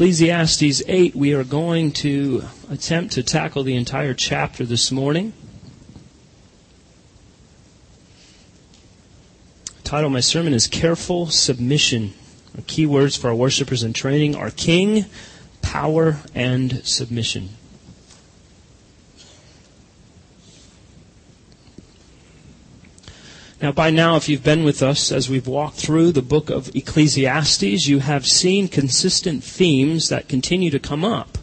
Ecclesiastes 8. We are going to attempt to tackle the entire chapter this morning. The title of my sermon is Careful Submission. Our key words for our worshipers in training are King, Power, and Submission. Now, by now, if you've been with us as we've walked through the book of Ecclesiastes, you have seen consistent themes that continue to come up.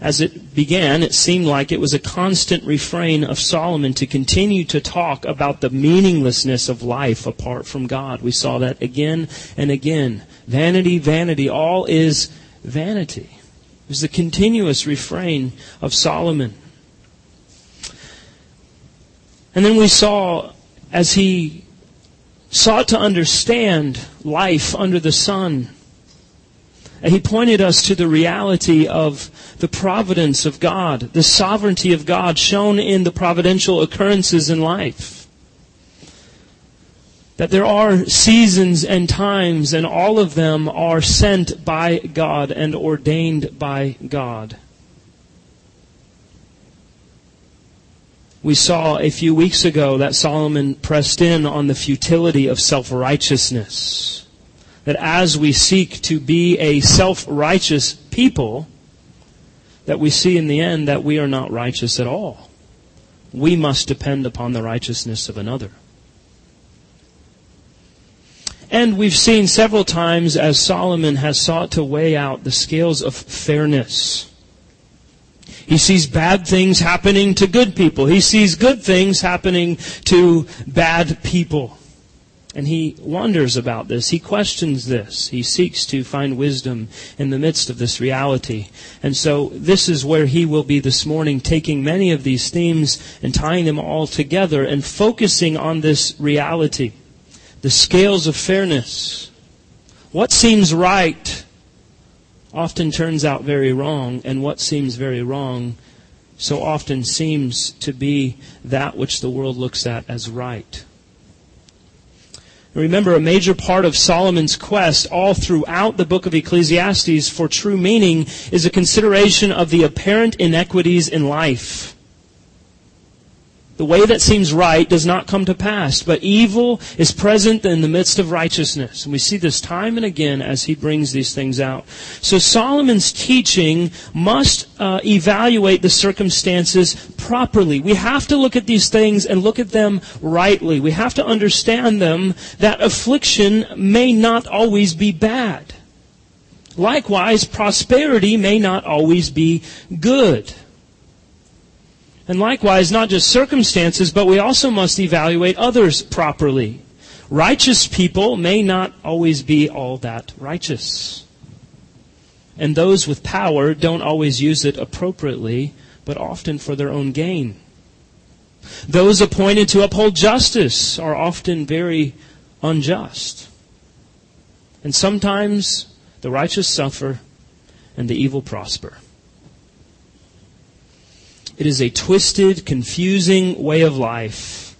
As it began, it seemed like it was a constant refrain of Solomon to continue to talk about the meaninglessness of life apart from God. We saw that again and again. Vanity, vanity, all is vanity. It was the continuous refrain of Solomon. And then we saw as he sought to understand life under the sun, he pointed us to the reality of the providence of God, the sovereignty of God shown in the providential occurrences in life. That there are seasons and times, and all of them are sent by God and ordained by God. We saw a few weeks ago that Solomon pressed in on the futility of self-righteousness. That as we seek to be a self-righteous people, that we see in the end that we are not righteous at all. We must depend upon the righteousness of another. And we've seen several times as Solomon has sought to weigh out the scales of fairness he sees bad things happening to good people. He sees good things happening to bad people. And he wonders about this. He questions this. He seeks to find wisdom in the midst of this reality. And so this is where he will be this morning, taking many of these themes and tying them all together and focusing on this reality. The scales of fairness. What seems right often turns out very wrong, and what seems very wrong so often seems to be that which the world looks at as right. Remember, a major part of Solomon's quest all throughout the book of Ecclesiastes for true meaning is a consideration of the apparent inequities in life. The way that seems right does not come to pass, but evil is present in the midst of righteousness. And we see this time and again as he brings these things out. So Solomon's teaching must uh, evaluate the circumstances properly. We have to look at these things and look at them rightly. We have to understand them that affliction may not always be bad. Likewise, prosperity may not always be good. And likewise, not just circumstances, but we also must evaluate others properly. Righteous people may not always be all that righteous. And those with power don't always use it appropriately, but often for their own gain. Those appointed to uphold justice are often very unjust. And sometimes the righteous suffer and the evil prosper. It is a twisted, confusing way of life,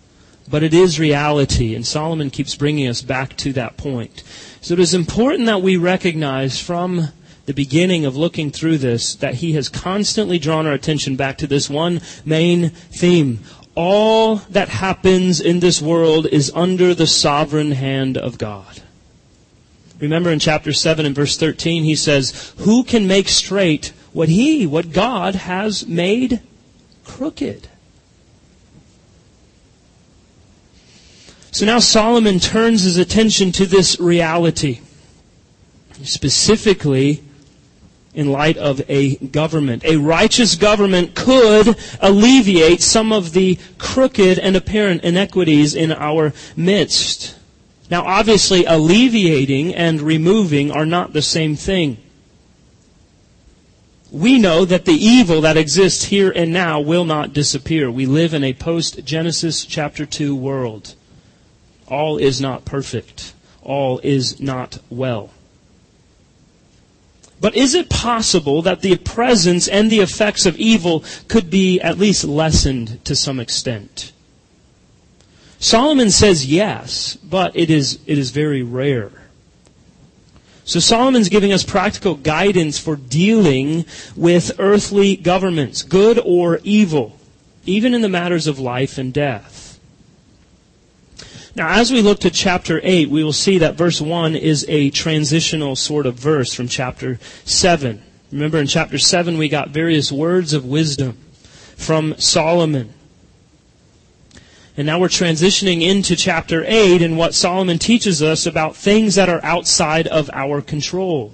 but it is reality, and Solomon keeps bringing us back to that point. So it is important that we recognize from the beginning of looking through this that he has constantly drawn our attention back to this one main theme. All that happens in this world is under the sovereign hand of God. Remember in chapter 7 and verse 13, he says, Who can make straight what he, what God has made crooked. So now Solomon turns his attention to this reality, specifically in light of a government. A righteous government could alleviate some of the crooked and apparent inequities in our midst. Now obviously alleviating and removing are not the same thing we know that the evil that exists here and now will not disappear. We live in a post Genesis chapter 2 world. All is not perfect. All is not well. But is it possible that the presence and the effects of evil could be at least lessened to some extent? Solomon says yes, but it is, it is very rare. So Solomon's giving us practical guidance for dealing with earthly governments, good or evil, even in the matters of life and death. Now, as we look to chapter 8, we will see that verse 1 is a transitional sort of verse from chapter 7. Remember in chapter 7 we got various words of wisdom from Solomon. And now we're transitioning into chapter 8 and what Solomon teaches us about things that are outside of our control.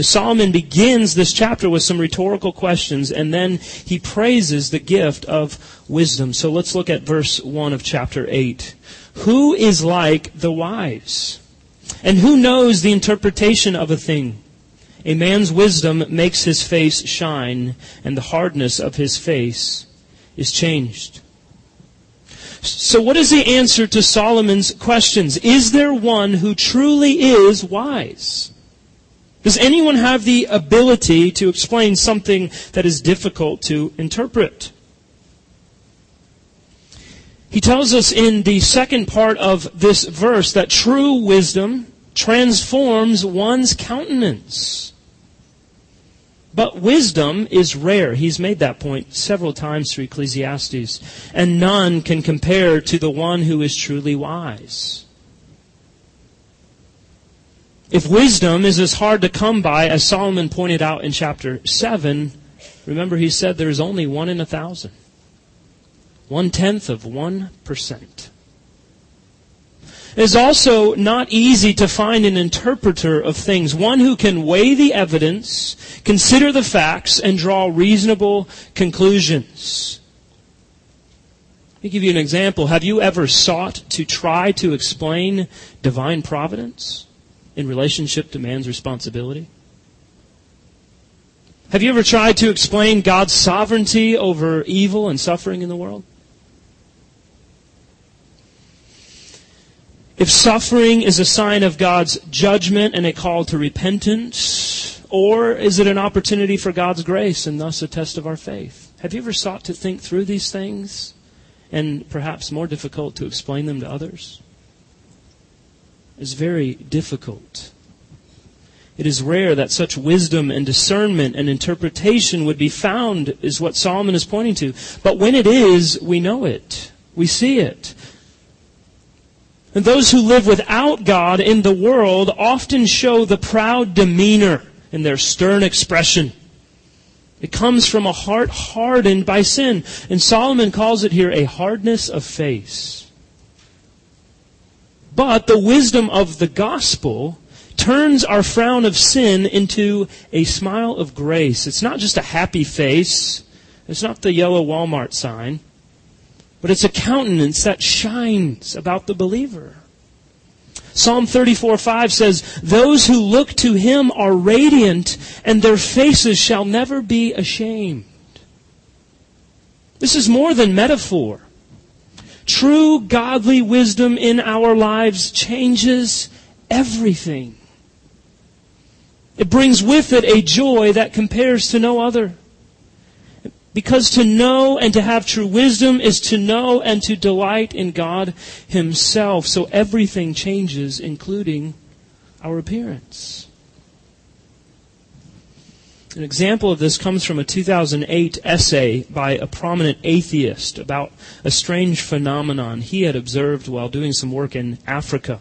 Solomon begins this chapter with some rhetorical questions and then he praises the gift of wisdom. So let's look at verse 1 of chapter 8. Who is like the wise? And who knows the interpretation of a thing? A man's wisdom makes his face shine, and the hardness of his face is changed. So what is the answer to Solomon's questions? Is there one who truly is wise? Does anyone have the ability to explain something that is difficult to interpret? He tells us in the second part of this verse that true wisdom transforms one's countenance. But wisdom is rare. He's made that point several times through Ecclesiastes. And none can compare to the one who is truly wise. If wisdom is as hard to come by as Solomon pointed out in chapter 7, remember he said there is only one in a thousand. One tenth of one percent. Is also not easy to find an interpreter of things, one who can weigh the evidence, consider the facts, and draw reasonable conclusions. Let me give you an example. Have you ever sought to try to explain divine providence in relationship to man's responsibility? Have you ever tried to explain God's sovereignty over evil and suffering in the world? If suffering is a sign of God's judgment and a call to repentance, or is it an opportunity for God's grace and thus a test of our faith? Have you ever sought to think through these things and perhaps more difficult to explain them to others? It's very difficult. It is rare that such wisdom and discernment and interpretation would be found, is what Solomon is pointing to. But when it is, we know it. We see it. And those who live without God in the world often show the proud demeanor in their stern expression. It comes from a heart hardened by sin. And Solomon calls it here a hardness of face. But the wisdom of the gospel turns our frown of sin into a smile of grace. It's not just a happy face. It's not the yellow Walmart sign but it's a countenance that shines about the believer. Psalm 34 5 says, Those who look to him are radiant, and their faces shall never be ashamed. This is more than metaphor. True godly wisdom in our lives changes everything. It brings with it a joy that compares to no other. Because to know and to have true wisdom is to know and to delight in God Himself. So everything changes, including our appearance. An example of this comes from a 2008 essay by a prominent atheist about a strange phenomenon he had observed while doing some work in Africa.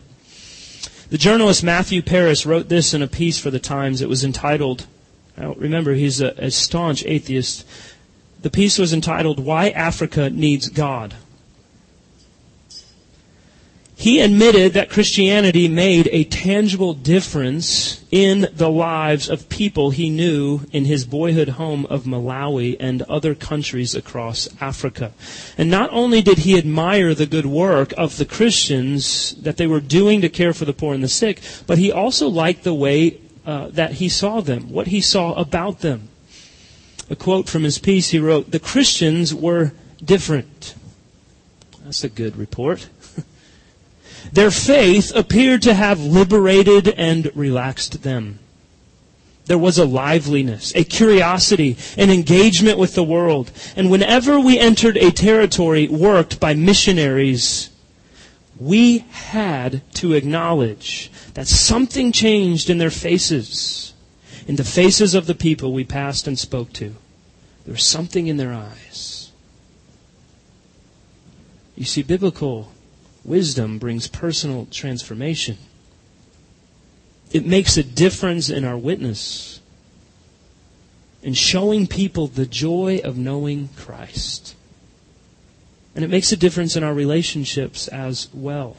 The journalist Matthew Parris wrote this in a piece for the Times. It was entitled, now remember, he's a, a staunch atheist the piece was entitled Why Africa Needs God. He admitted that Christianity made a tangible difference in the lives of people he knew in his boyhood home of Malawi and other countries across Africa. And not only did he admire the good work of the Christians that they were doing to care for the poor and the sick, but he also liked the way uh, that he saw them, what he saw about them a quote from his piece. He wrote, The Christians were different. That's a good report. Their faith appeared to have liberated and relaxed them. There was a liveliness, a curiosity, an engagement with the world. And whenever we entered a territory worked by missionaries, we had to acknowledge that something changed in their faces, in the faces of the people we passed and spoke to. There was something in their eyes. You see, biblical wisdom brings personal transformation. It makes a difference in our witness in showing people the joy of knowing Christ. And it makes a difference in our relationships as well.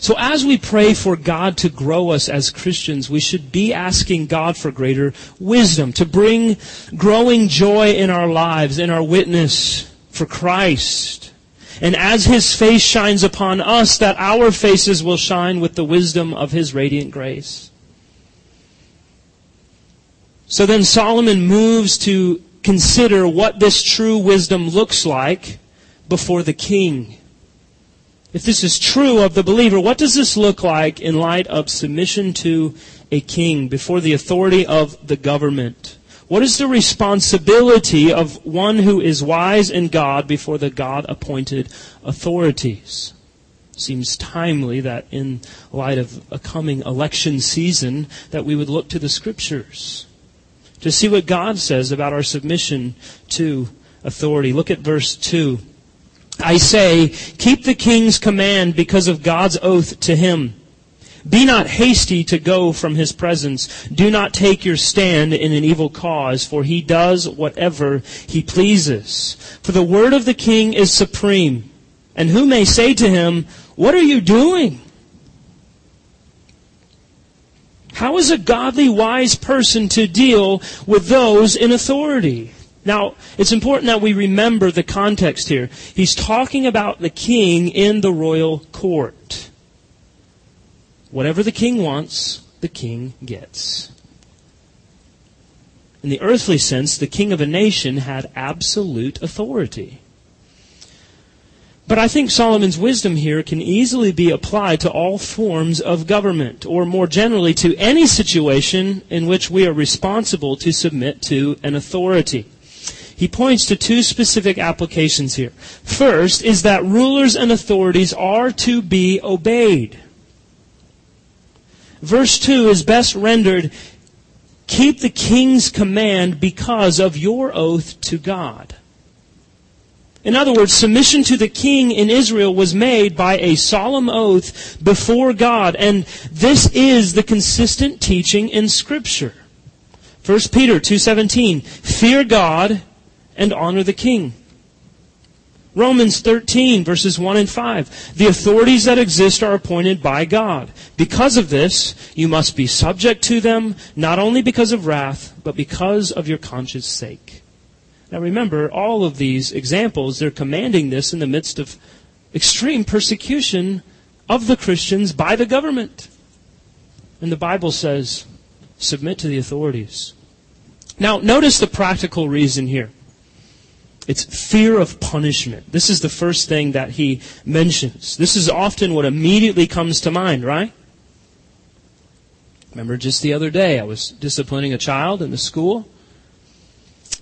So as we pray for God to grow us as Christians, we should be asking God for greater wisdom, to bring growing joy in our lives, in our witness for Christ. And as His face shines upon us, that our faces will shine with the wisdom of His radiant grace. So then Solomon moves to consider what this true wisdom looks like before the king. If this is true of the believer, what does this look like in light of submission to a king before the authority of the government? What is the responsibility of one who is wise in God before the God appointed authorities? Seems timely that in light of a coming election season that we would look to the scriptures to see what God says about our submission to authority. Look at verse 2. I say, keep the king's command because of God's oath to him. Be not hasty to go from his presence. Do not take your stand in an evil cause, for he does whatever he pleases. For the word of the king is supreme. And who may say to him, What are you doing? How is a godly, wise person to deal with those in authority? Now, it's important that we remember the context here. He's talking about the king in the royal court. Whatever the king wants, the king gets. In the earthly sense, the king of a nation had absolute authority. But I think Solomon's wisdom here can easily be applied to all forms of government, or more generally to any situation in which we are responsible to submit to an authority. He points to two specific applications here. First is that rulers and authorities are to be obeyed. Verse 2 is best rendered, keep the king's command because of your oath to God. In other words, submission to the king in Israel was made by a solemn oath before God, and this is the consistent teaching in scripture. 1 Peter 2:17 Fear God and honor the king. Romans 13 verses 1 and 5 The authorities that exist are appointed by God. Because of this, you must be subject to them, not only because of wrath, but because of your conscience sake. Now remember, all of these examples, they're commanding this in the midst of extreme persecution of the Christians by the government. And the Bible says, submit to the authorities. Now, notice the practical reason here. It's fear of punishment. This is the first thing that he mentions. This is often what immediately comes to mind, right? Remember just the other day, I was disciplining a child in the school.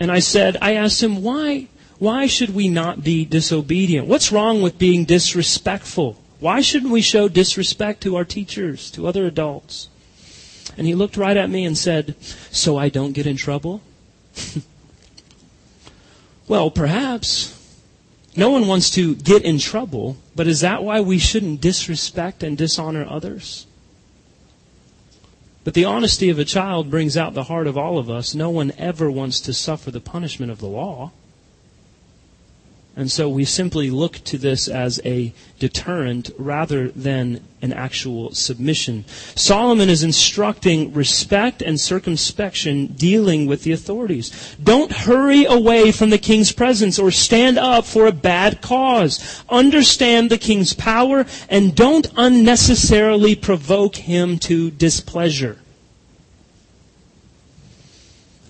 And I said, I asked him, why, why should we not be disobedient? What's wrong with being disrespectful? Why shouldn't we show disrespect to our teachers, to other adults? And he looked right at me and said, So I don't get in trouble? well, perhaps. No one wants to get in trouble, but is that why we shouldn't disrespect and dishonor others? But the honesty of a child brings out the heart of all of us. No one ever wants to suffer the punishment of the law. And so we simply look to this as a deterrent rather than an actual submission. Solomon is instructing respect and circumspection dealing with the authorities. Don't hurry away from the king's presence or stand up for a bad cause. Understand the king's power and don't unnecessarily provoke him to displeasure.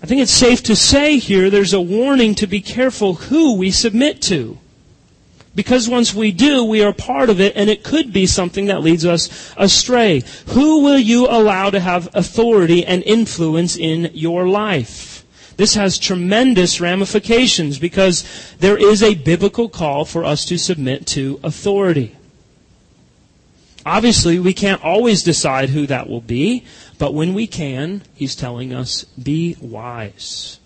I think it's safe to say here there's a warning to be careful who we submit to. Because once we do, we are part of it, and it could be something that leads us astray. Who will you allow to have authority and influence in your life? This has tremendous ramifications because there is a biblical call for us to submit to authority. Obviously, we can't always decide who that will be, but when we can, he's telling us, be wise.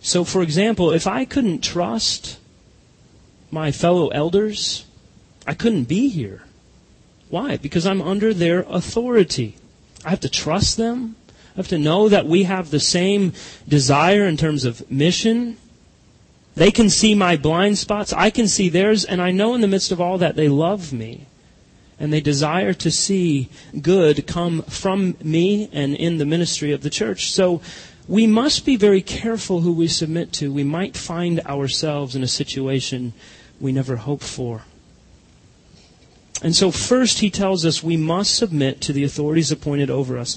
So, for example, if I couldn't trust my fellow elders, I couldn't be here. Why? Because I'm under their authority. I have to trust them. I have to know that we have the same desire in terms of mission. They can see my blind spots. I can see theirs. And I know in the midst of all that they love me. And they desire to see good come from me and in the ministry of the church. So we must be very careful who we submit to. We might find ourselves in a situation we never hoped for. And so, first, he tells us we must submit to the authorities appointed over us.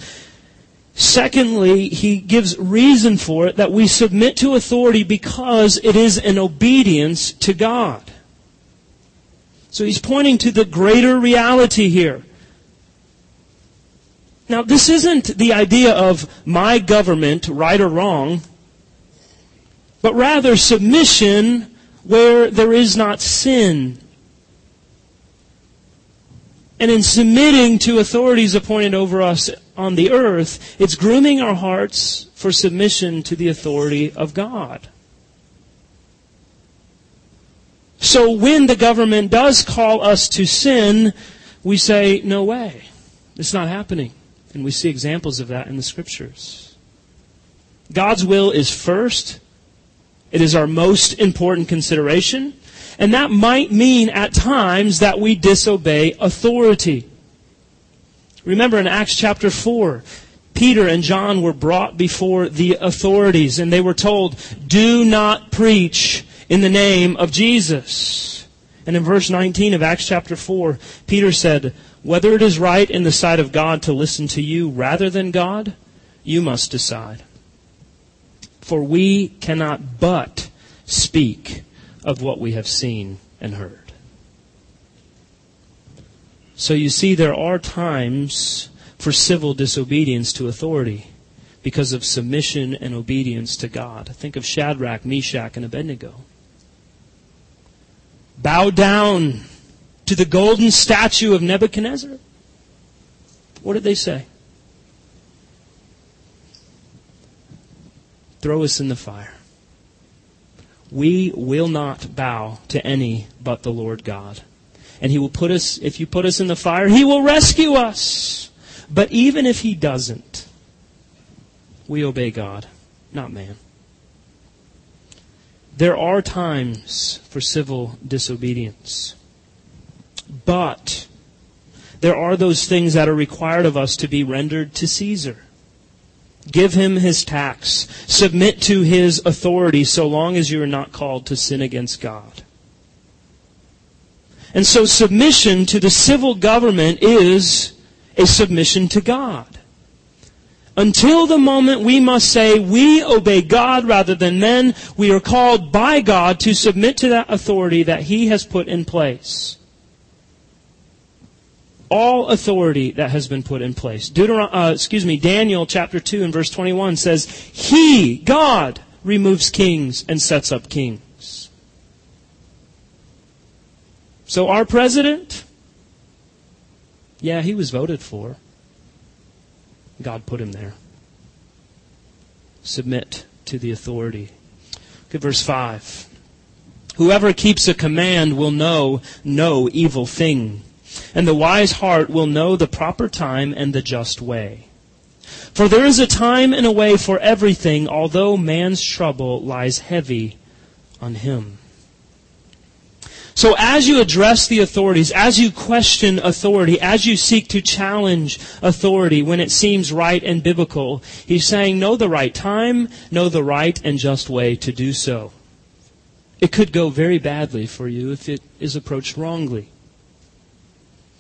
Secondly, he gives reason for it that we submit to authority because it is an obedience to God. So he's pointing to the greater reality here. Now, this isn't the idea of my government, right or wrong, but rather submission where there is not sin. And in submitting to authorities appointed over us on the earth, it's grooming our hearts for submission to the authority of God. So when the government does call us to sin, we say, no way. It's not happening. And we see examples of that in the scriptures. God's will is first. It is our most important consideration. And that might mean at times that we disobey authority. Remember in Acts chapter 4, Peter and John were brought before the authorities and they were told, do not preach in the name of Jesus. And in verse 19 of Acts chapter 4, Peter said, whether it is right in the sight of God to listen to you rather than God, you must decide. For we cannot but speak of what we have seen and heard. So you see, there are times for civil disobedience to authority because of submission and obedience to God. Think of Shadrach, Meshach, and Abednego. Bow down to the golden statue of Nebuchadnezzar. What did they say? Throw us in the fire. We will not bow to any but the Lord God. And He will put us, if you put us in the fire, He will rescue us. But even if He doesn't, we obey God, not man. There are times for civil disobedience. But there are those things that are required of us to be rendered to Caesar. Give him his tax. Submit to his authority so long as you are not called to sin against God. And so submission to the civil government is a submission to God. Until the moment we must say we obey God rather than men, we are called by God to submit to that authority that He has put in place all authority that has been put in place. Deuteron- uh, excuse me, Daniel chapter 2 and verse 21 says, He, God, removes kings and sets up kings. So our president, yeah, he was voted for. God put him there. Submit to the authority. Look at verse 5. Whoever keeps a command will know no evil thing and the wise heart will know the proper time and the just way. For there is a time and a way for everything, although man's trouble lies heavy on him. So as you address the authorities, as you question authority, as you seek to challenge authority when it seems right and biblical, he's saying know the right time, know the right and just way to do so. It could go very badly for you if it is approached wrongly.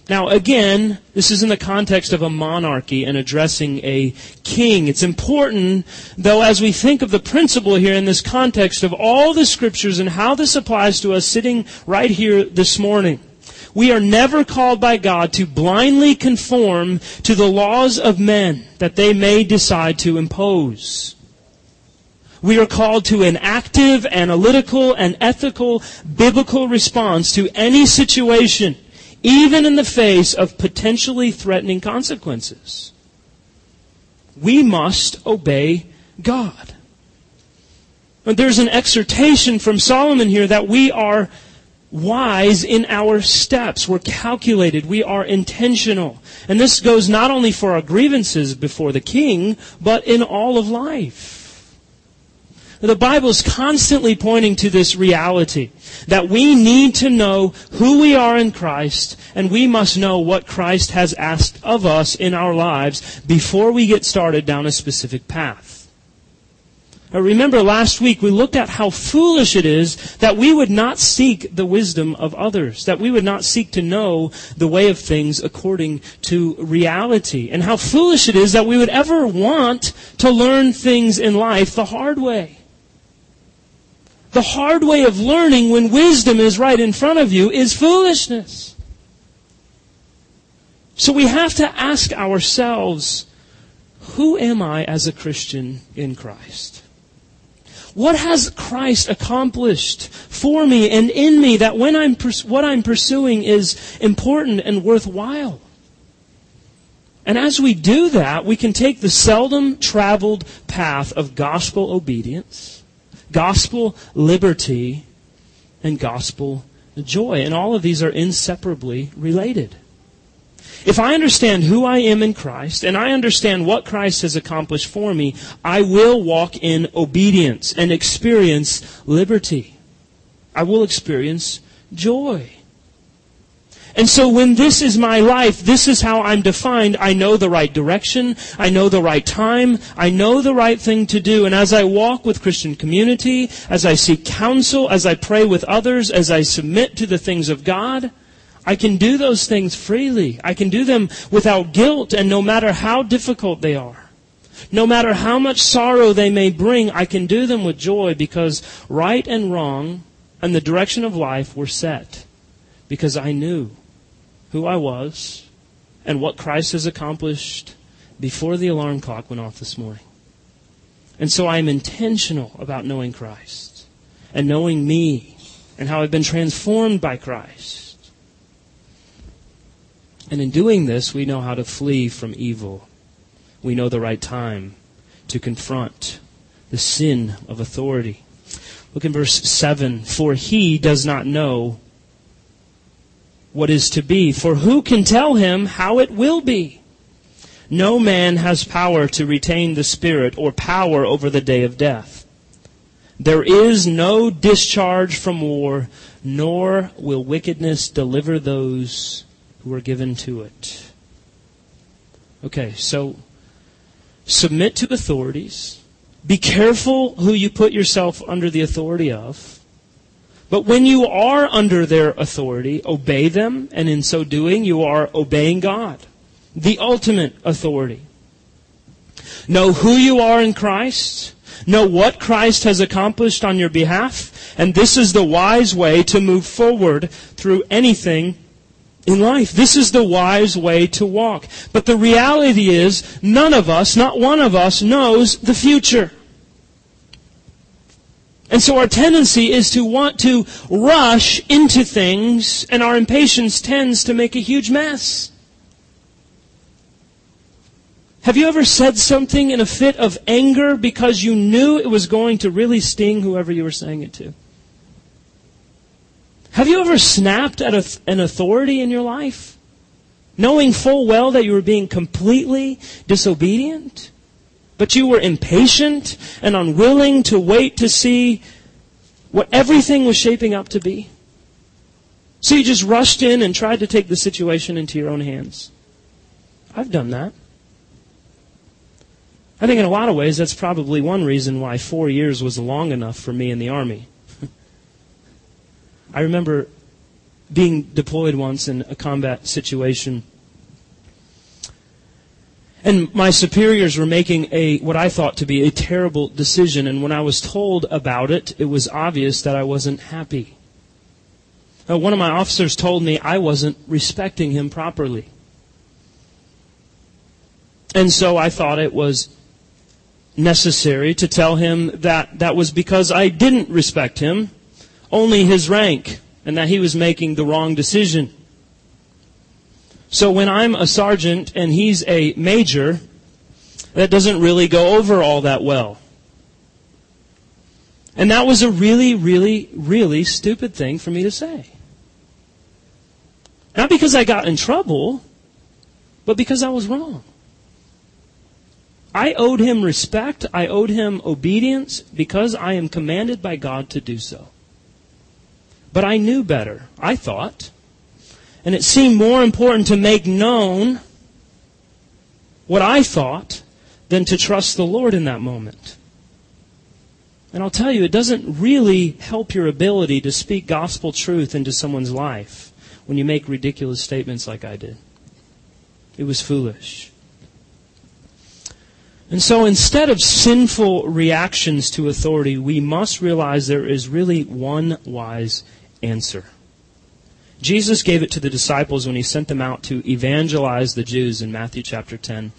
Now, again, this is in the context of a monarchy and addressing a king. It's important, though, as we think of the principle here in this context of all the scriptures and how this applies to us sitting right here this morning. We are never called by God to blindly conform to the laws of men that they may decide to impose. We are called to an active, analytical, and ethical biblical response to any situation even in the face of potentially threatening consequences. We must obey God. There's an exhortation from Solomon here that we are wise in our steps. We're calculated. We are intentional. And this goes not only for our grievances before the king, but in all of life. The Bible is constantly pointing to this reality that we need to know who we are in Christ and we must know what Christ has asked of us in our lives before we get started down a specific path. Uh, remember last week we looked at how foolish it is that we would not seek the wisdom of others, that we would not seek to know the way of things according to reality, and how foolish it is that we would ever want to learn things in life the hard way. The hard way of learning when wisdom is right in front of you is foolishness. So we have to ask ourselves, who am I as a Christian in Christ? What has Christ accomplished for me and in me that when I'm pers- what I'm pursuing is important and worthwhile? And as we do that, we can take the seldom traveled path of gospel obedience, gospel liberty, and gospel joy. And all of these are inseparably related. If I understand who I am in Christ and I understand what Christ has accomplished for me, I will walk in obedience and experience liberty. I will experience joy. And so when this is my life, this is how I'm defined. I know the right direction. I know the right time. I know the right thing to do. And as I walk with Christian community, as I seek counsel, as I pray with others, as I submit to the things of God, I can do those things freely. I can do them without guilt and no matter how difficult they are. No matter how much sorrow they may bring, I can do them with joy because right and wrong and the direction of life were set. Because I knew who I was and what Christ has accomplished before the alarm clock went off this morning. And so I am intentional about knowing Christ and knowing me and how I've been transformed by Christ. And in doing this, we know how to flee from evil. We know the right time to confront the sin of authority. Look in verse 7. For he does not know what is to be. For who can tell him how it will be? No man has power to retain the Spirit or power over the day of death. There is no discharge from war, nor will wickedness deliver those who are given to it. Okay, so submit to authorities. Be careful who you put yourself under the authority of. But when you are under their authority, obey them, and in so doing, you are obeying God, the ultimate authority. Know who you are in Christ. Know what Christ has accomplished on your behalf. And this is the wise way to move forward through anything in life. This is the wise way to walk. But the reality is, none of us, not one of us, knows the future. And so our tendency is to want to rush into things, and our impatience tends to make a huge mess. Have you ever said something in a fit of anger because you knew it was going to really sting whoever you were saying it to? Have you ever snapped at a, an authority in your life? Knowing full well that you were being completely disobedient? But you were impatient and unwilling to wait to see what everything was shaping up to be? So you just rushed in and tried to take the situation into your own hands. I've done that. I think in a lot of ways that's probably one reason why four years was long enough for me in the Army. I remember being deployed once in a combat situation. And my superiors were making a, what I thought to be a terrible decision. And when I was told about it, it was obvious that I wasn't happy. Now, one of my officers told me I wasn't respecting him properly. And so I thought it was necessary to tell him that that was because I didn't respect him only his rank and that he was making the wrong decision. So when I'm a sergeant and he's a major, that doesn't really go over all that well. And that was a really, really, really stupid thing for me to say. Not because I got in trouble, but because I was wrong. I owed him respect. I owed him obedience because I am commanded by God to do so. But I knew better, I thought. And it seemed more important to make known what I thought than to trust the Lord in that moment. And I'll tell you, it doesn't really help your ability to speak gospel truth into someone's life when you make ridiculous statements like I did. It was foolish. And so instead of sinful reactions to authority, we must realize there is really one wise answer. Jesus gave it to the disciples when he sent them out to evangelize the Jews in Matthew chapter 10.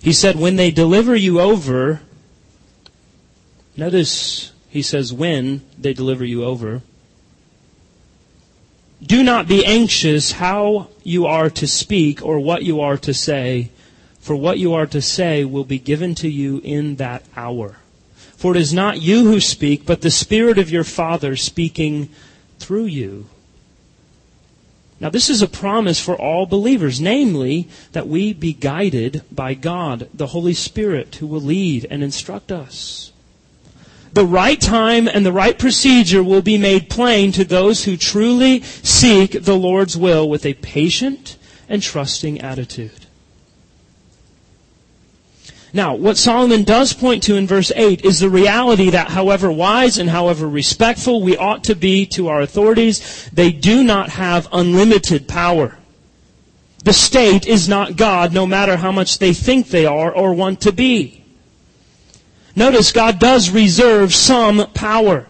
He said, When they deliver you over, Notice he says, when they deliver you over. Do not be anxious how you are to speak or what you are to say, for what you are to say will be given to you in that hour. For it is not you who speak, but the Spirit of your Father speaking through you. Now, this is a promise for all believers, namely, that we be guided by God, the Holy Spirit, who will lead and instruct us the right time and the right procedure will be made plain to those who truly seek the Lord's will with a patient and trusting attitude. Now, what Solomon does point to in verse 8 is the reality that however wise and however respectful we ought to be to our authorities, they do not have unlimited power. The state is not God no matter how much they think they are or want to be. Notice God does reserve some power.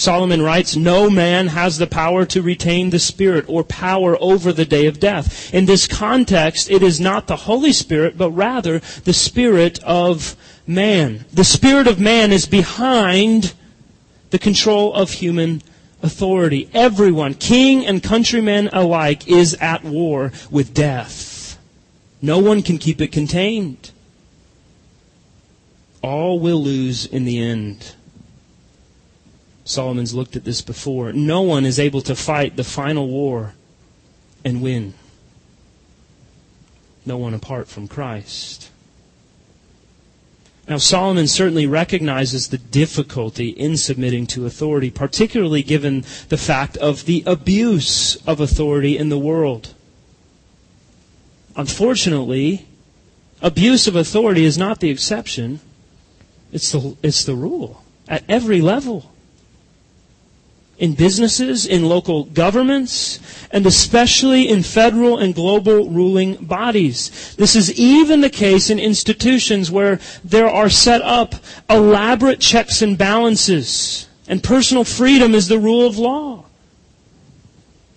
Solomon writes, No man has the power to retain the Spirit or power over the day of death. In this context, it is not the Holy Spirit, but rather the Spirit of man. The Spirit of man is behind the control of human authority. Everyone, king and countryman alike, is at war with death. No one can keep it contained all will lose in the end. Solomon's looked at this before. No one is able to fight the final war and win. No one apart from Christ. Now, Solomon certainly recognizes the difficulty in submitting to authority, particularly given the fact of the abuse of authority in the world. Unfortunately, abuse of authority is not the exception. It's the, it's the rule at every level. In businesses, in local governments, and especially in federal and global ruling bodies. This is even the case in institutions where there are set up elaborate checks and balances, and personal freedom is the rule of law.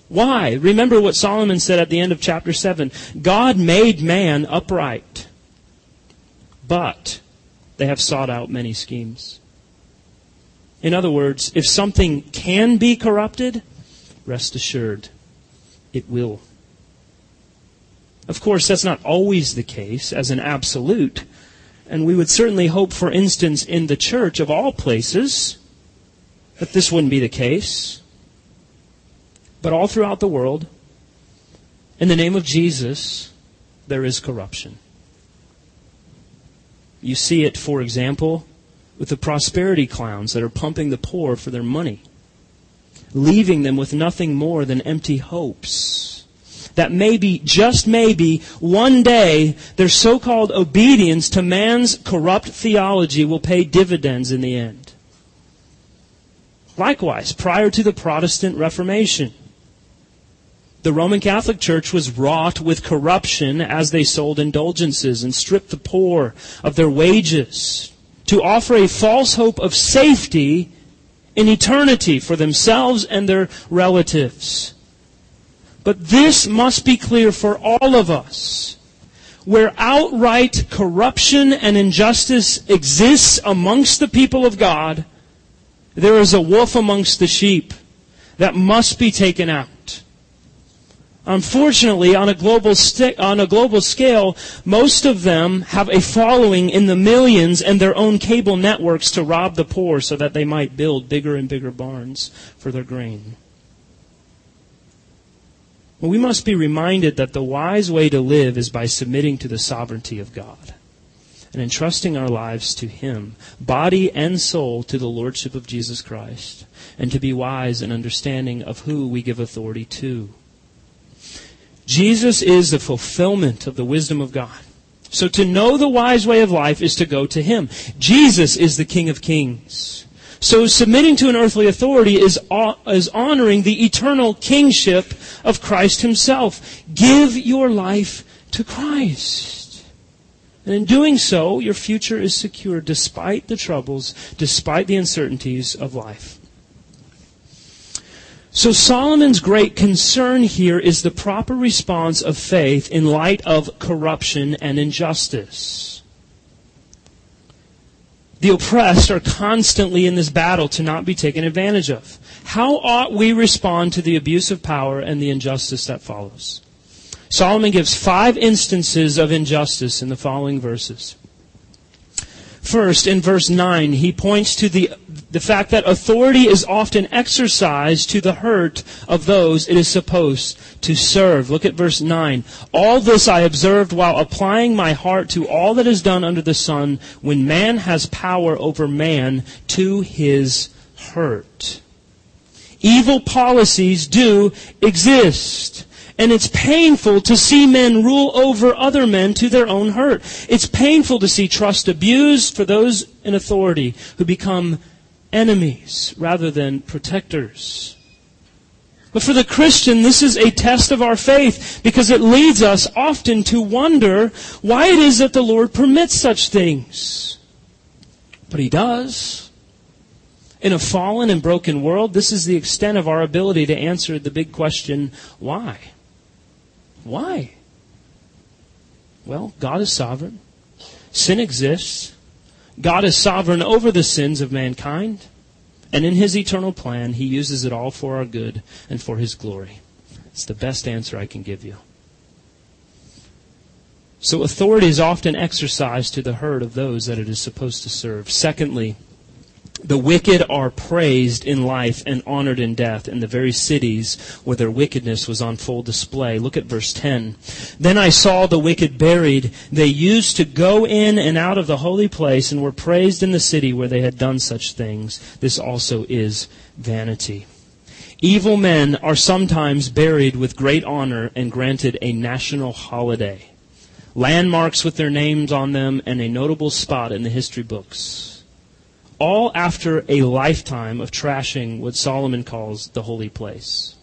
Why? Remember what Solomon said at the end of chapter 7. God made man upright, but they have sought out many schemes. In other words, if something can be corrupted, rest assured, it will. Of course, that's not always the case as an absolute. And we would certainly hope, for instance, in the church of all places, that this wouldn't be the case. But all throughout the world, in the name of Jesus, there is corruption. You see it, for example, with the prosperity clowns that are pumping the poor for their money, leaving them with nothing more than empty hopes. That maybe, just maybe, one day their so-called obedience to man's corrupt theology will pay dividends in the end. Likewise, prior to the Protestant Reformation, the Roman Catholic Church was wrought with corruption as they sold indulgences and stripped the poor of their wages to offer a false hope of safety in eternity for themselves and their relatives. But this must be clear for all of us. Where outright corruption and injustice exists amongst the people of God, there is a wolf amongst the sheep that must be taken out. Unfortunately, on a global on a global scale, most of them have a following in the millions and their own cable networks to rob the poor so that they might build bigger and bigger barns for their grain. Well, we must be reminded that the wise way to live is by submitting to the sovereignty of God and entrusting our lives to Him, body and soul to the Lordship of Jesus Christ, and to be wise in understanding of who we give authority to. Jesus is the fulfillment of the wisdom of God. So to know the wise way of life is to go to Him. Jesus is the King of Kings. So submitting to an earthly authority is, is honoring the eternal kingship of Christ Himself. Give your life to Christ. And in doing so, your future is secure despite the troubles, despite the uncertainties of life. So Solomon's great concern here is the proper response of faith in light of corruption and injustice. The oppressed are constantly in this battle to not be taken advantage of. How ought we respond to the abuse of power and the injustice that follows? Solomon gives five instances of injustice in the following verses. First, in verse 9, he points to the, the fact that authority is often exercised to the hurt of those it is supposed to serve. Look at verse 9. All this I observed while applying my heart to all that is done under the sun when man has power over man to his hurt. Evil policies do exist. And it's painful to see men rule over other men to their own hurt. It's painful to see trust abused for those in authority who become enemies rather than protectors. But for the Christian, this is a test of our faith because it leads us often to wonder why it is that the Lord permits such things. But He does. In a fallen and broken world, this is the extent of our ability to answer the big question, why? Why? Well, God is sovereign. Sin exists. God is sovereign over the sins of mankind. And in His eternal plan, He uses it all for our good and for His glory. It's the best answer I can give you. So authority is often exercised to the hurt of those that it is supposed to serve. Secondly, the wicked are praised in life and honored in death in the very cities where their wickedness was on full display. Look at verse 10. Then I saw the wicked buried. They used to go in and out of the holy place and were praised in the city where they had done such things. This also is vanity. Evil men are sometimes buried with great honor and granted a national holiday. Landmarks with their names on them and a notable spot in the history books all after a lifetime of trashing what Solomon calls the holy place.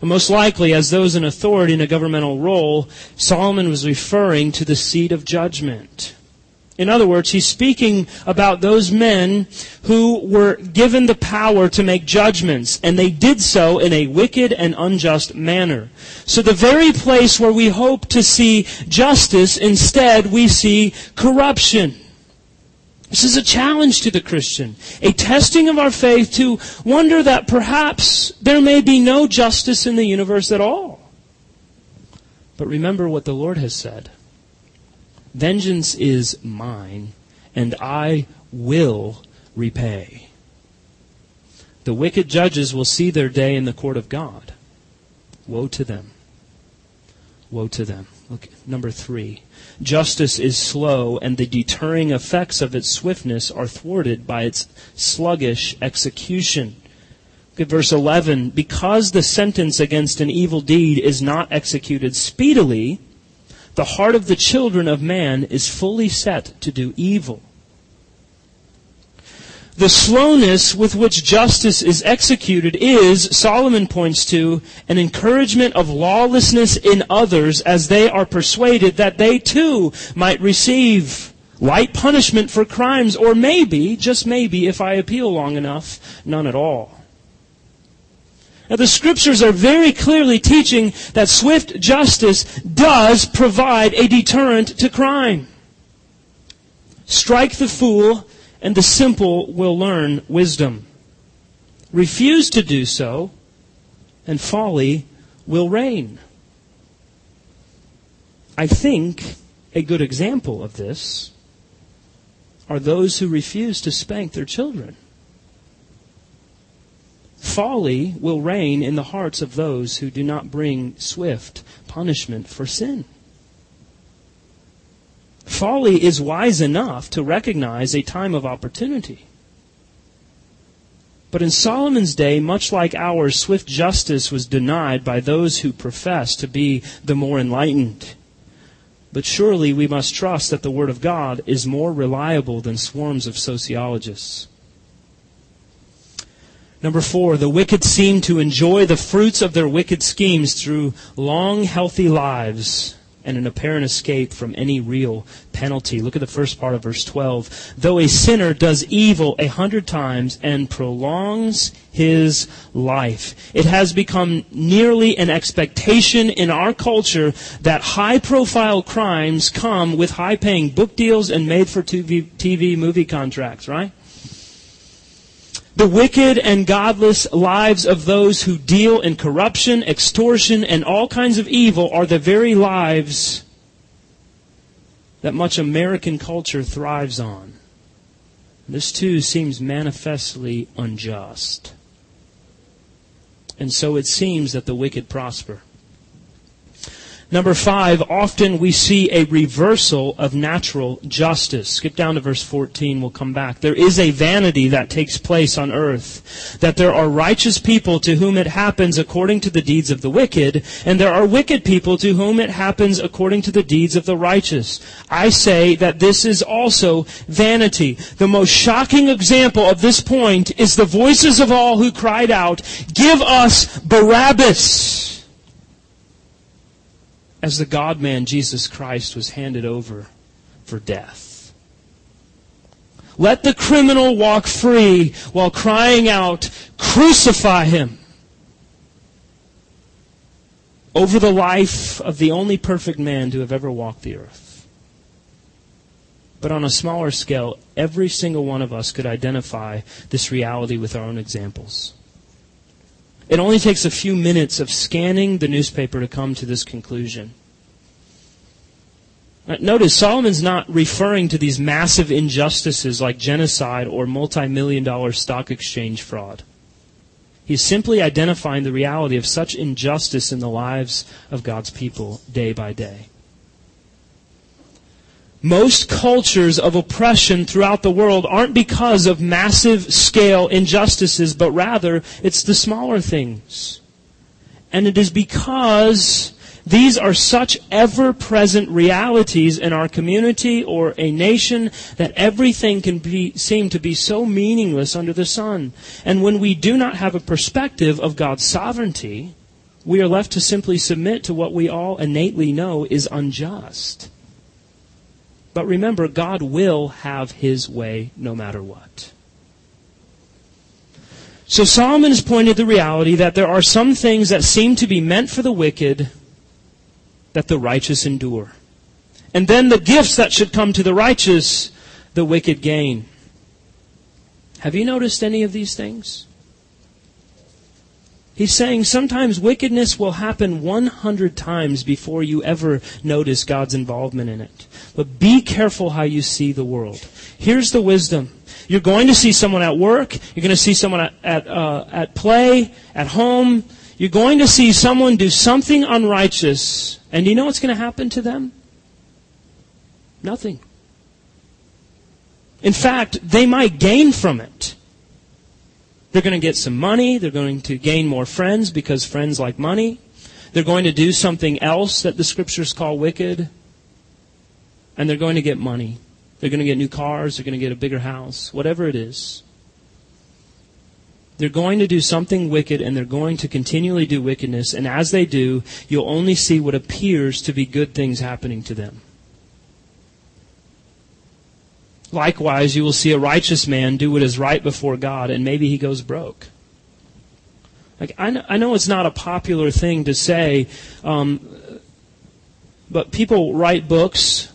And most likely, as those in authority in a governmental role, Solomon was referring to the seat of judgment. In other words, he's speaking about those men who were given the power to make judgments, and they did so in a wicked and unjust manner. So the very place where we hope to see justice, instead we see corruption. This is a challenge to the Christian, a testing of our faith to wonder that perhaps there may be no justice in the universe at all. But remember what the Lord has said Vengeance is mine, and I will repay. The wicked judges will see their day in the court of God. Woe to them. Woe to them. Look, number three. Justice is slow, and the deterring effects of its swiftness are thwarted by its sluggish execution. Look at verse 11. Because the sentence against an evil deed is not executed speedily, the heart of the children of man is fully set to do evil. The slowness with which justice is executed is, Solomon points to, an encouragement of lawlessness in others as they are persuaded that they too might receive light punishment for crimes, or maybe, just maybe, if I appeal long enough, none at all. Now the scriptures are very clearly teaching that swift justice does provide a deterrent to crime. Strike the fool and the simple will learn wisdom. Refuse to do so, and folly will reign. I think a good example of this are those who refuse to spank their children. Folly will reign in the hearts of those who do not bring swift punishment for sin. Folly is wise enough to recognize a time of opportunity. But in Solomon's day, much like ours, swift justice was denied by those who profess to be the more enlightened. But surely we must trust that the Word of God is more reliable than swarms of sociologists. Number four, the wicked seem to enjoy the fruits of their wicked schemes through long, healthy lives and an apparent escape from any real penalty. Look at the first part of verse 12. Though a sinner does evil a hundred times and prolongs his life, it has become nearly an expectation in our culture that high profile crimes come with high paying book deals and made for TV movie contracts, right? The wicked and godless lives of those who deal in corruption, extortion, and all kinds of evil are the very lives that much American culture thrives on. This too seems manifestly unjust. And so it seems that the wicked prosper. Number five, often we see a reversal of natural justice. Skip down to verse 14, we'll come back. There is a vanity that takes place on earth, that there are righteous people to whom it happens according to the deeds of the wicked, and there are wicked people to whom it happens according to the deeds of the righteous. I say that this is also vanity. The most shocking example of this point is the voices of all who cried out, Give us Barabbas! As the God man Jesus Christ was handed over for death. Let the criminal walk free while crying out, Crucify him! Over the life of the only perfect man to have ever walked the earth. But on a smaller scale, every single one of us could identify this reality with our own examples. It only takes a few minutes of scanning the newspaper to come to this conclusion. Uh, notice Solomon's not referring to these massive injustices like genocide or multi-million dollar stock exchange fraud. He's simply identifying the reality of such injustice in the lives of God's people day by day. Most cultures of oppression throughout the world aren't because of massive scale injustices, but rather it's the smaller things. And it is because these are such ever-present realities in our community or a nation that everything can be, seem to be so meaningless under the sun. And when we do not have a perspective of God's sovereignty, we are left to simply submit to what we all innately know is unjust. But remember, God will have his way no matter what. So Solomon has pointed the reality that there are some things that seem to be meant for the wicked that the righteous endure. And then the gifts that should come to the righteous, the wicked gain. Have you noticed any of these things? He's saying sometimes wickedness will happen 100 times before you ever notice God's involvement in it. But be careful how you see the world. Here's the wisdom. You're going to see someone at work. You're going to see someone at, at, uh, at play, at home. You're going to see someone do something unrighteous. And do you know what's going to happen to them? Nothing. In fact, they might gain from it. They're going to get some money. They're going to gain more friends because friends like money. They're going to do something else that the scriptures call wicked. And they're going to get money. They're going to get new cars. They're going to get a bigger house. Whatever it is. They're going to do something wicked and they're going to continually do wickedness. And as they do, you'll only see what appears to be good things happening to them. Likewise, you will see a righteous man do what is right before God, and maybe he goes broke. Like I know, I know it's not a popular thing to say, um, but people write books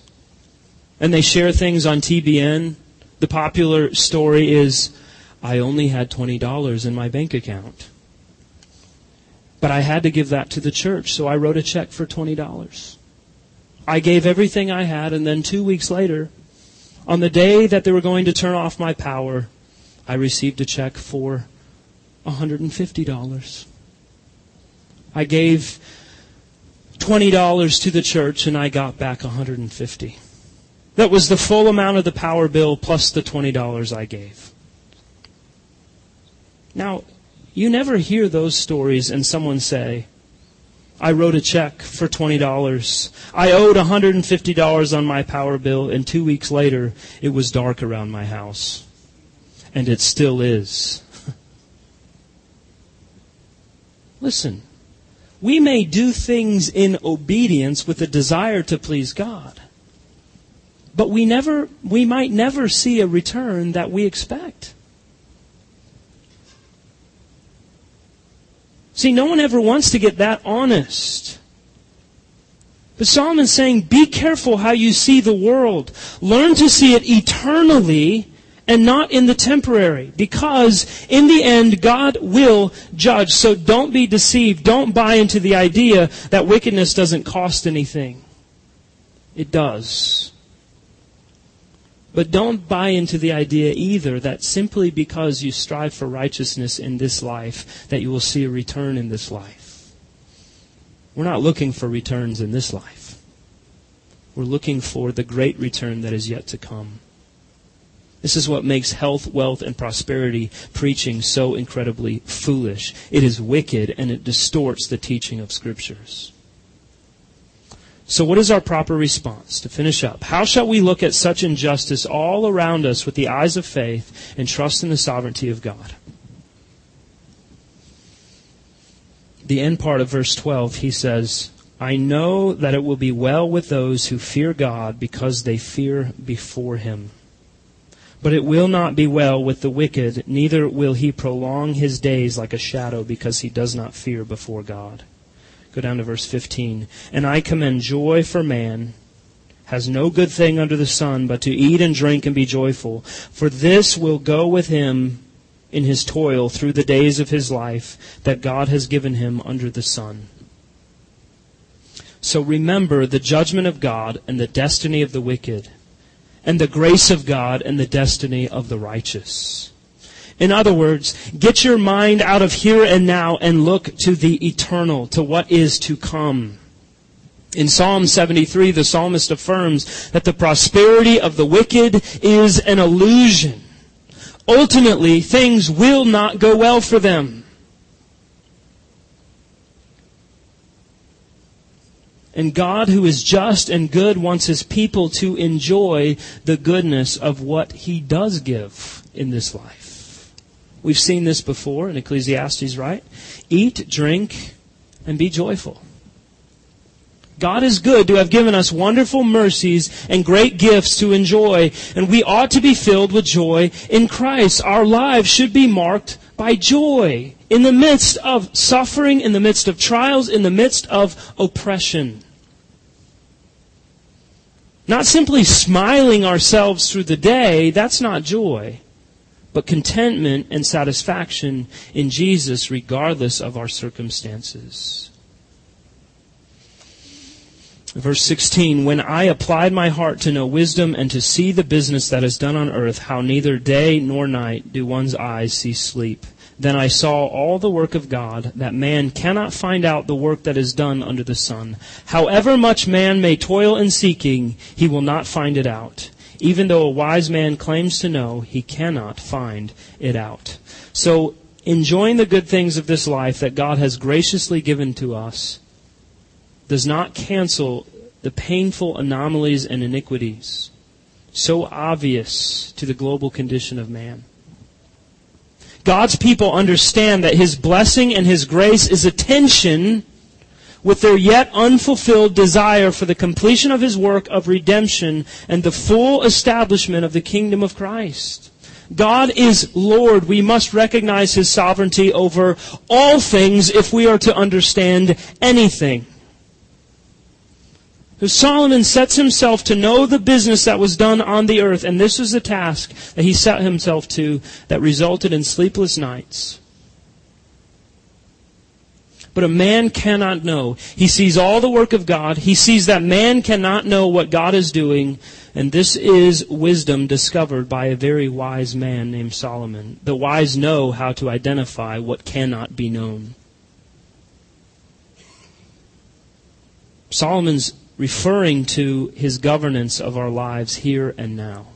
and they share things on TBN. The popular story is, I only had twenty dollars in my bank account. But I had to give that to the church, so I wrote a check for $20. I gave everything I had, and then two weeks later, on the day that they were going to turn off my power, I received a check for $150. I gave $20 to the church and I got back 150. That was the full amount of the power bill plus the $20 I gave. Now, you never hear those stories and someone say, I wrote a check for $20. I owed $150 on my power bill, and two weeks later, it was dark around my house. And it still is. Listen, we may do things in obedience with a desire to please God. But we never, we might never see a return that we expect. See, no one ever wants to get that honest. But Solomon's saying, be careful how you see the world. Learn to see it eternally and not in the temporary. Because in the end, God will judge. So don't be deceived. Don't buy into the idea that wickedness doesn't cost anything. It does. But don't buy into the idea either that simply because you strive for righteousness in this life, that you will see a return in this life. We're not looking for returns in this life. We're looking for the great return that is yet to come. This is what makes health, wealth, and prosperity preaching so incredibly foolish. It is wicked and it distorts the teaching of scriptures. So, what is our proper response? To finish up, how shall we look at such injustice all around us with the eyes of faith and trust in the sovereignty of God? The end part of verse 12, he says, I know that it will be well with those who fear God because they fear before him. But it will not be well with the wicked, neither will he prolong his days like a shadow because he does not fear before God. Go down to verse 15. And I commend joy for man has no good thing under the sun but to eat and drink and be joyful. For this will go with him in his toil through the days of his life that God has given him under the sun. So remember the judgment of God and the destiny of the wicked, and the grace of God and the destiny of the righteous. In other words, get your mind out of here and now and look to the eternal, to what is to come. In Psalm 73, the psalmist affirms that the prosperity of the wicked is an illusion. Ultimately, things will not go well for them. And God, who is just and good, wants his people to enjoy the goodness of what he does give in this life. We've seen this before in Ecclesiastes, right? Eat, drink, and be joyful. God is good to have given us wonderful mercies and great gifts to enjoy, and we ought to be filled with joy in Christ. Our lives should be marked by joy in the midst of suffering, in the midst of trials, in the midst of oppression. Not simply smiling ourselves through the day, that's not joy but contentment and satisfaction in Jesus regardless of our circumstances. Verse 16, when I applied my heart to know wisdom and to see the business that is done on earth, how neither day nor night do one's eyes see sleep. Then I saw all the work of God, that man cannot find out the work that is done under the sun. However much man may toil in seeking, he will not find it out. Even though a wise man claims to know, he cannot find it out. So, enjoying the good things of this life that God has graciously given to us does not cancel the painful anomalies and iniquities so obvious to the global condition of man. God's people understand that His blessing and His grace is a tension with their yet unfulfilled desire for the completion of his work of redemption and the full establishment of the kingdom of Christ. God is Lord. We must recognize his sovereignty over all things if we are to understand anything. So Solomon sets himself to know the business that was done on the earth, and this was the task that he set himself to that resulted in sleepless nights but a man cannot know. He sees all the work of God. He sees that man cannot know what God is doing. And this is wisdom discovered by a very wise man named Solomon. The wise know how to identify what cannot be known. Solomon's referring to his governance of our lives here and now.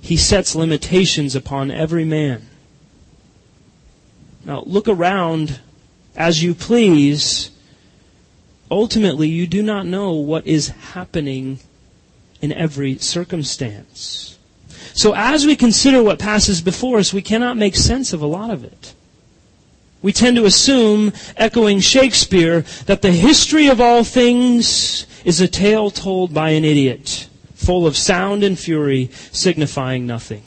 He sets limitations upon every man. Now, look around as you please. Ultimately, you do not know what is happening in every circumstance. So, as we consider what passes before us, we cannot make sense of a lot of it. We tend to assume, echoing Shakespeare, that the history of all things is a tale told by an idiot, full of sound and fury, signifying nothing.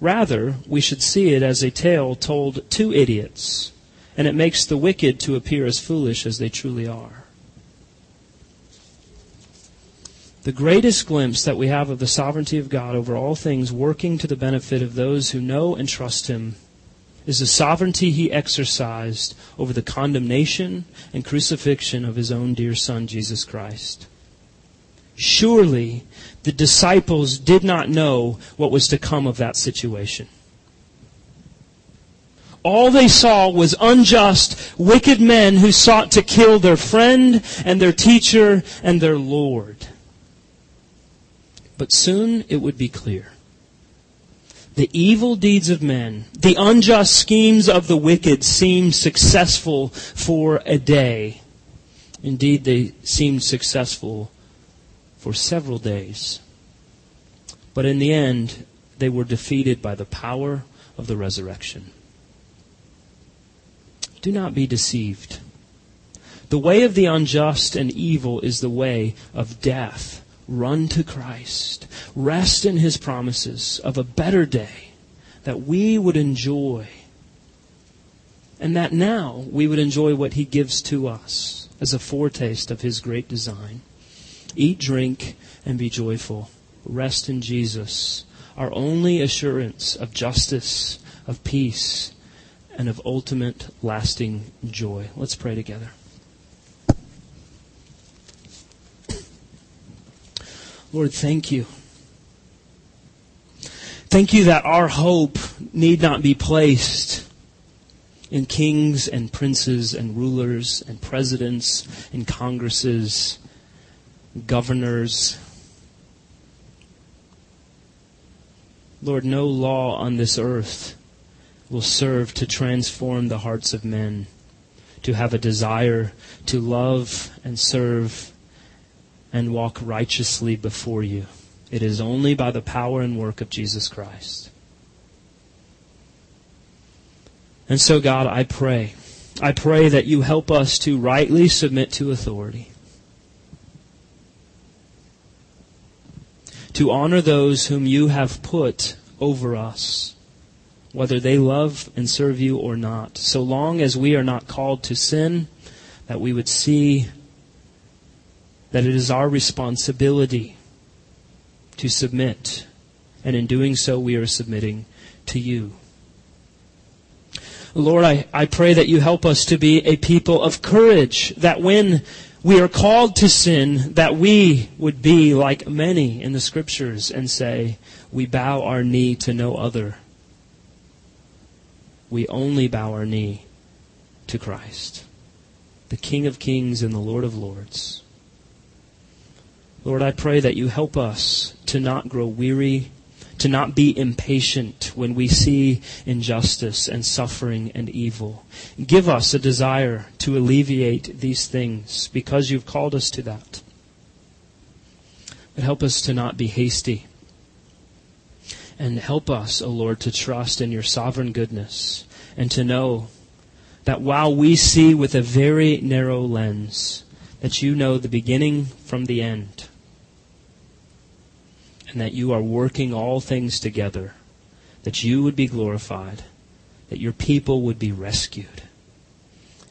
Rather, we should see it as a tale told to idiots, and it makes the wicked to appear as foolish as they truly are. The greatest glimpse that we have of the sovereignty of God over all things working to the benefit of those who know and trust Him is the sovereignty He exercised over the condemnation and crucifixion of His own dear Son, Jesus Christ. Surely the disciples did not know what was to come of that situation. All they saw was unjust, wicked men who sought to kill their friend and their teacher and their Lord. But soon it would be clear. The evil deeds of men, the unjust schemes of the wicked seemed successful for a day. Indeed, they seemed successful for several days. But in the end, they were defeated by the power of the resurrection. Do not be deceived. The way of the unjust and evil is the way of death. Run to Christ. Rest in His promises of a better day that we would enjoy. And that now we would enjoy what He gives to us as a foretaste of His great design. Eat, drink, and be joyful. Rest in Jesus, our only assurance of justice, of peace, and of ultimate lasting joy. Let's pray together. Lord, thank you. Thank you that our hope need not be placed in kings and princes and rulers and presidents and congresses governors. Lord, no law on this earth will serve to transform the hearts of men, to have a desire to love and serve and walk righteously before you. It is only by the power and work of Jesus Christ. And so, God, I pray. I pray that you help us to rightly submit to authority. To honor those whom you have put over us, whether they love and serve you or not. So long as we are not called to sin, that we would see that it is our responsibility to submit. And in doing so, we are submitting to you. Lord, I, I pray that you help us to be a people of courage, that when we are called to sin that we would be like many in the scriptures and say, we bow our knee to no other. We only bow our knee to Christ, the King of kings and the Lord of lords. Lord, I pray that you help us to not grow weary to not be impatient when we see injustice and suffering and evil. Give us a desire to alleviate these things because you've called us to that. But help us to not be hasty. And help us, O oh Lord, to trust in your sovereign goodness and to know that while we see with a very narrow lens, that you know the beginning from the end and that you are working all things together, that you would be glorified, that your people would be rescued,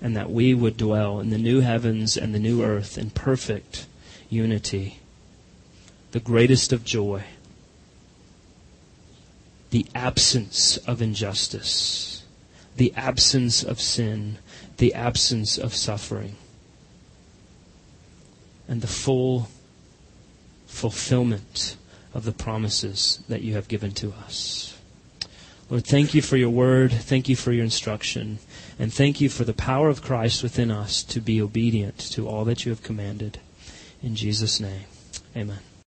and that we would dwell in the new heavens and the new earth in perfect unity, the greatest of joy, the absence of injustice, the absence of sin, the absence of suffering, and the full fulfillment of the promises that you have given to us. Lord, thank you for your word. Thank you for your instruction. And thank you for the power of Christ within us to be obedient to all that you have commanded. In Jesus' name, amen.